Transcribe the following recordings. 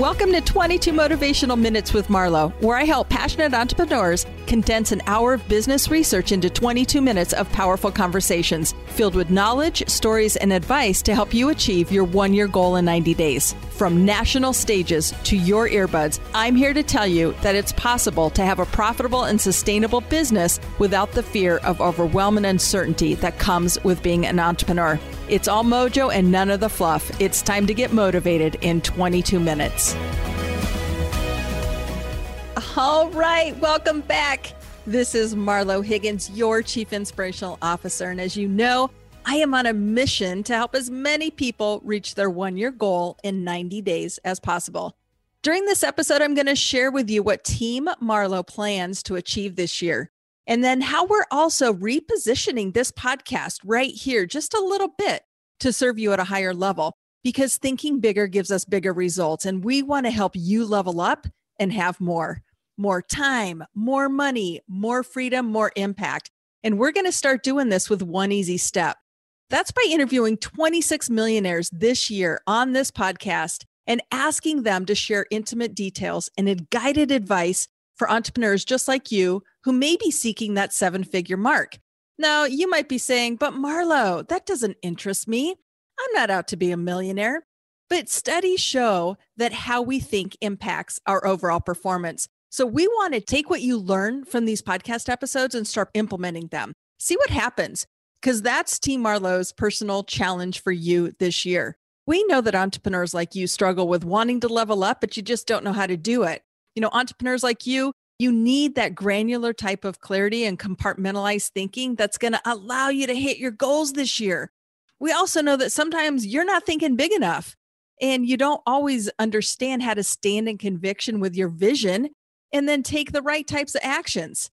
Welcome to 22 Motivational Minutes with Marlo, where I help passionate entrepreneurs condense an hour of business research into 22 minutes of powerful conversations filled with knowledge, stories, and advice to help you achieve your one year goal in 90 days. From national stages to your earbuds, I'm here to tell you that it's possible to have a profitable and sustainable business without the fear of overwhelming uncertainty that comes with being an entrepreneur. It's all mojo and none of the fluff. It's time to get motivated in 22 minutes. All right, welcome back. This is Marlo Higgins, your Chief Inspirational Officer. And as you know, I am on a mission to help as many people reach their one year goal in 90 days as possible. During this episode, I'm going to share with you what Team Marlo plans to achieve this year. And then how we're also repositioning this podcast right here just a little bit to serve you at a higher level because thinking bigger gives us bigger results. And we want to help you level up and have more more time, more money, more freedom, more impact. And we're going to start doing this with one easy step. That's by interviewing 26 millionaires this year on this podcast and asking them to share intimate details and guided advice for entrepreneurs just like you who may be seeking that seven figure mark. Now, you might be saying, but Marlo, that doesn't interest me. I'm not out to be a millionaire. But studies show that how we think impacts our overall performance. So we want to take what you learn from these podcast episodes and start implementing them. See what happens, because that's Team Marlo's personal challenge for you this year. We know that entrepreneurs like you struggle with wanting to level up, but you just don't know how to do it. You know, entrepreneurs like you, you need that granular type of clarity and compartmentalized thinking that's going to allow you to hit your goals this year. We also know that sometimes you're not thinking big enough and you don't always understand how to stand in conviction with your vision and then take the right types of actions.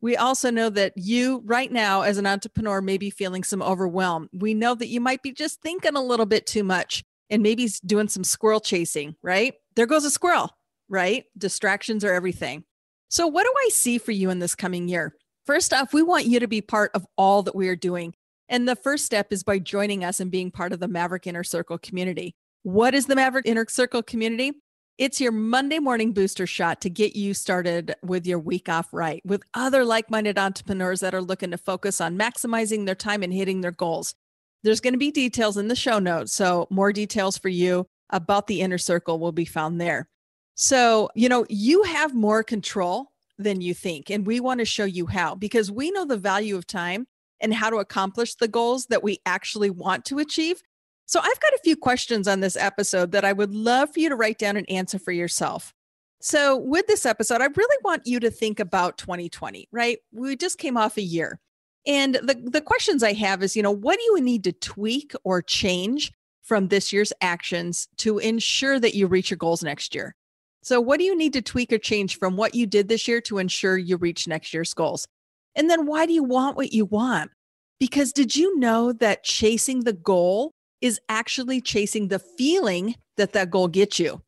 We also know that you, right now, as an entrepreneur, may be feeling some overwhelm. We know that you might be just thinking a little bit too much and maybe doing some squirrel chasing, right? There goes a squirrel, right? Distractions are everything. So, what do I see for you in this coming year? First off, we want you to be part of all that we are doing. And the first step is by joining us and being part of the Maverick Inner Circle community. What is the Maverick Inner Circle community? It's your Monday morning booster shot to get you started with your week off right with other like minded entrepreneurs that are looking to focus on maximizing their time and hitting their goals. There's going to be details in the show notes. So, more details for you about the inner circle will be found there. So, you know, you have more control than you think. And we want to show you how because we know the value of time and how to accomplish the goals that we actually want to achieve. So, I've got a few questions on this episode that I would love for you to write down and answer for yourself. So, with this episode, I really want you to think about 2020, right? We just came off a year. And the, the questions I have is, you know, what do you need to tweak or change from this year's actions to ensure that you reach your goals next year? So, what do you need to tweak or change from what you did this year to ensure you reach next year's goals? And then, why do you want what you want? Because did you know that chasing the goal is actually chasing the feeling that that goal gets you?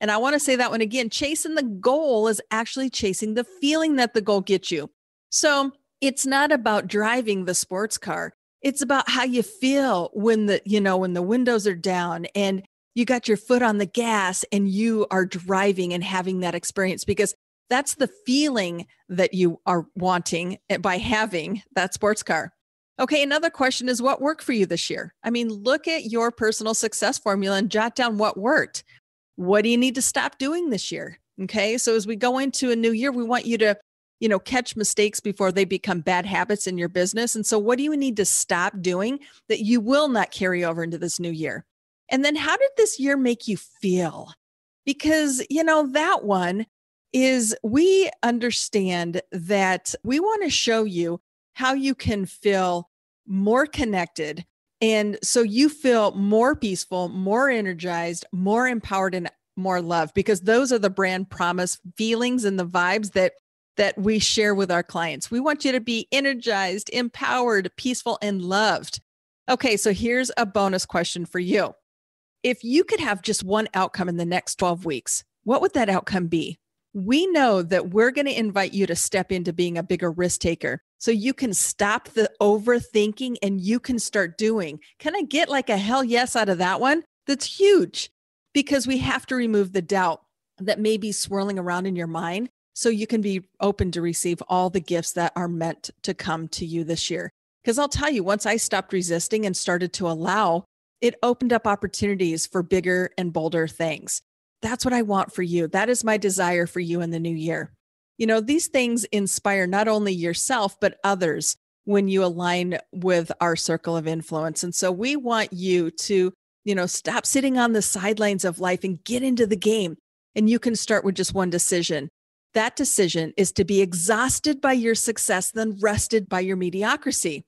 And I want to say that one again chasing the goal is actually chasing the feeling that the goal gets you. So, it's not about driving the sports car. It's about how you feel when the, you know, when the windows are down and you got your foot on the gas and you are driving and having that experience because that's the feeling that you are wanting eh, by having that sports car. Okay, another question is what worked for you this year? I mean, look at your personal success formula and jot down what worked. What do you need to stop doing this year? Okay, so as we go into a new year, we want you to, you know, catch mistakes before they become bad habits in your business. And so, what do you need to stop doing that you will not carry over into this new year? And then how did this year make you feel? Because, you know, that one is we understand that we want to show you how you can feel more connected. And so you feel more peaceful, more energized, more empowered, and more loved because those are the brand promise feelings and the vibes that that we share with our clients. We want you to be energized, empowered, peaceful, and loved. Okay, so here's a bonus question for you. If you could have just one outcome in the next 12 weeks, what would that outcome be? We know that we're going to invite you to step into being a bigger risk taker so you can stop the overthinking and you can start doing. Can I get like a hell yes out of that one? That's huge. because we have to remove the doubt that may be swirling around in your mind so you can be open to receive all the gifts that are meant to come to you this year. Because I'll tell you, once I stopped resisting and started to allow, it opened up opportunities for bigger and bolder things. That's what I want for you. That is my desire for you in the new year. You know, these things inspire not only yourself, but others when you align with our circle of influence. And so we want you to, you know, stop sitting on the sidelines of life and get into the game. And you can start with just one decision. That decision is to be exhausted by your success, then rested by your mediocrity.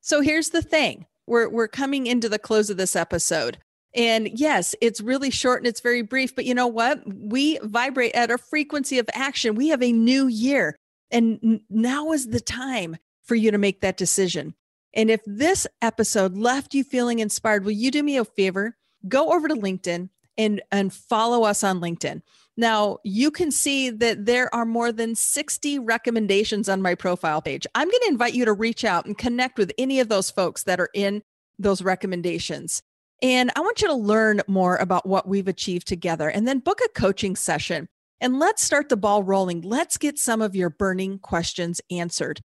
So here's the thing we're, we're coming into the close of this episode. And yes, it's really short and it's very brief, but you know what? We vibrate at a frequency of action. We have a new year, and now is the time for you to make that decision. And if this episode left you feeling inspired, will you do me a favor? Go over to LinkedIn and, and follow us on LinkedIn. Now, you can see that there are more than 60 recommendations on my profile page. I'm going to invite you to reach out and connect with any of those folks that are in those recommendations. And I want you to learn more about what we've achieved together and then book a coaching session. And let's start the ball rolling. Let's get some of your burning questions answered.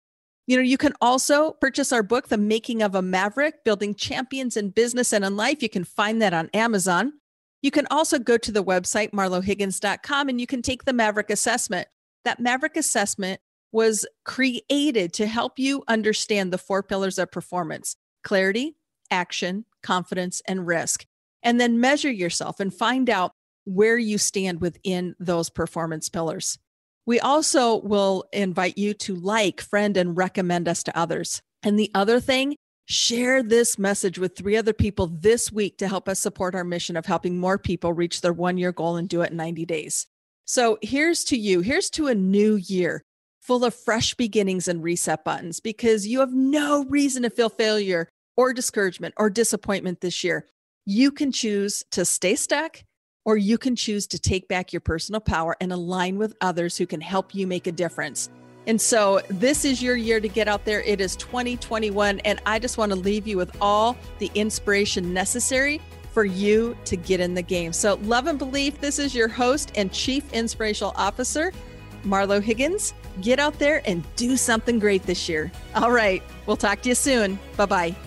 You know, you can also purchase our book, The Making of a Maverick Building Champions in Business and in Life. You can find that on Amazon. You can also go to the website, marlohiggins.com, and you can take the Maverick assessment. That Maverick assessment was created to help you understand the four pillars of performance clarity, action, confidence, and risk. And then measure yourself and find out where you stand within those performance pillars. We also will invite you to like, friend, and recommend us to others. And the other thing Share this message with three other people this week to help us support our mission of helping more people reach their one year goal and do it in 90 days. So here's to you. Here's to a new year full of fresh beginnings and reset buttons because you have no reason to feel failure or discouragement or disappointment this year. You can choose to stay stuck or you can choose to take back your personal power and align with others who can help you make a difference. And so this is your year to get out there. It is 2021. And I just want to leave you with all the inspiration necessary for you to get in the game. So, love and belief. This is your host and chief inspirational officer, Marlo Higgins. Get out there and do something great this year. All right. We'll talk to you soon. Bye bye.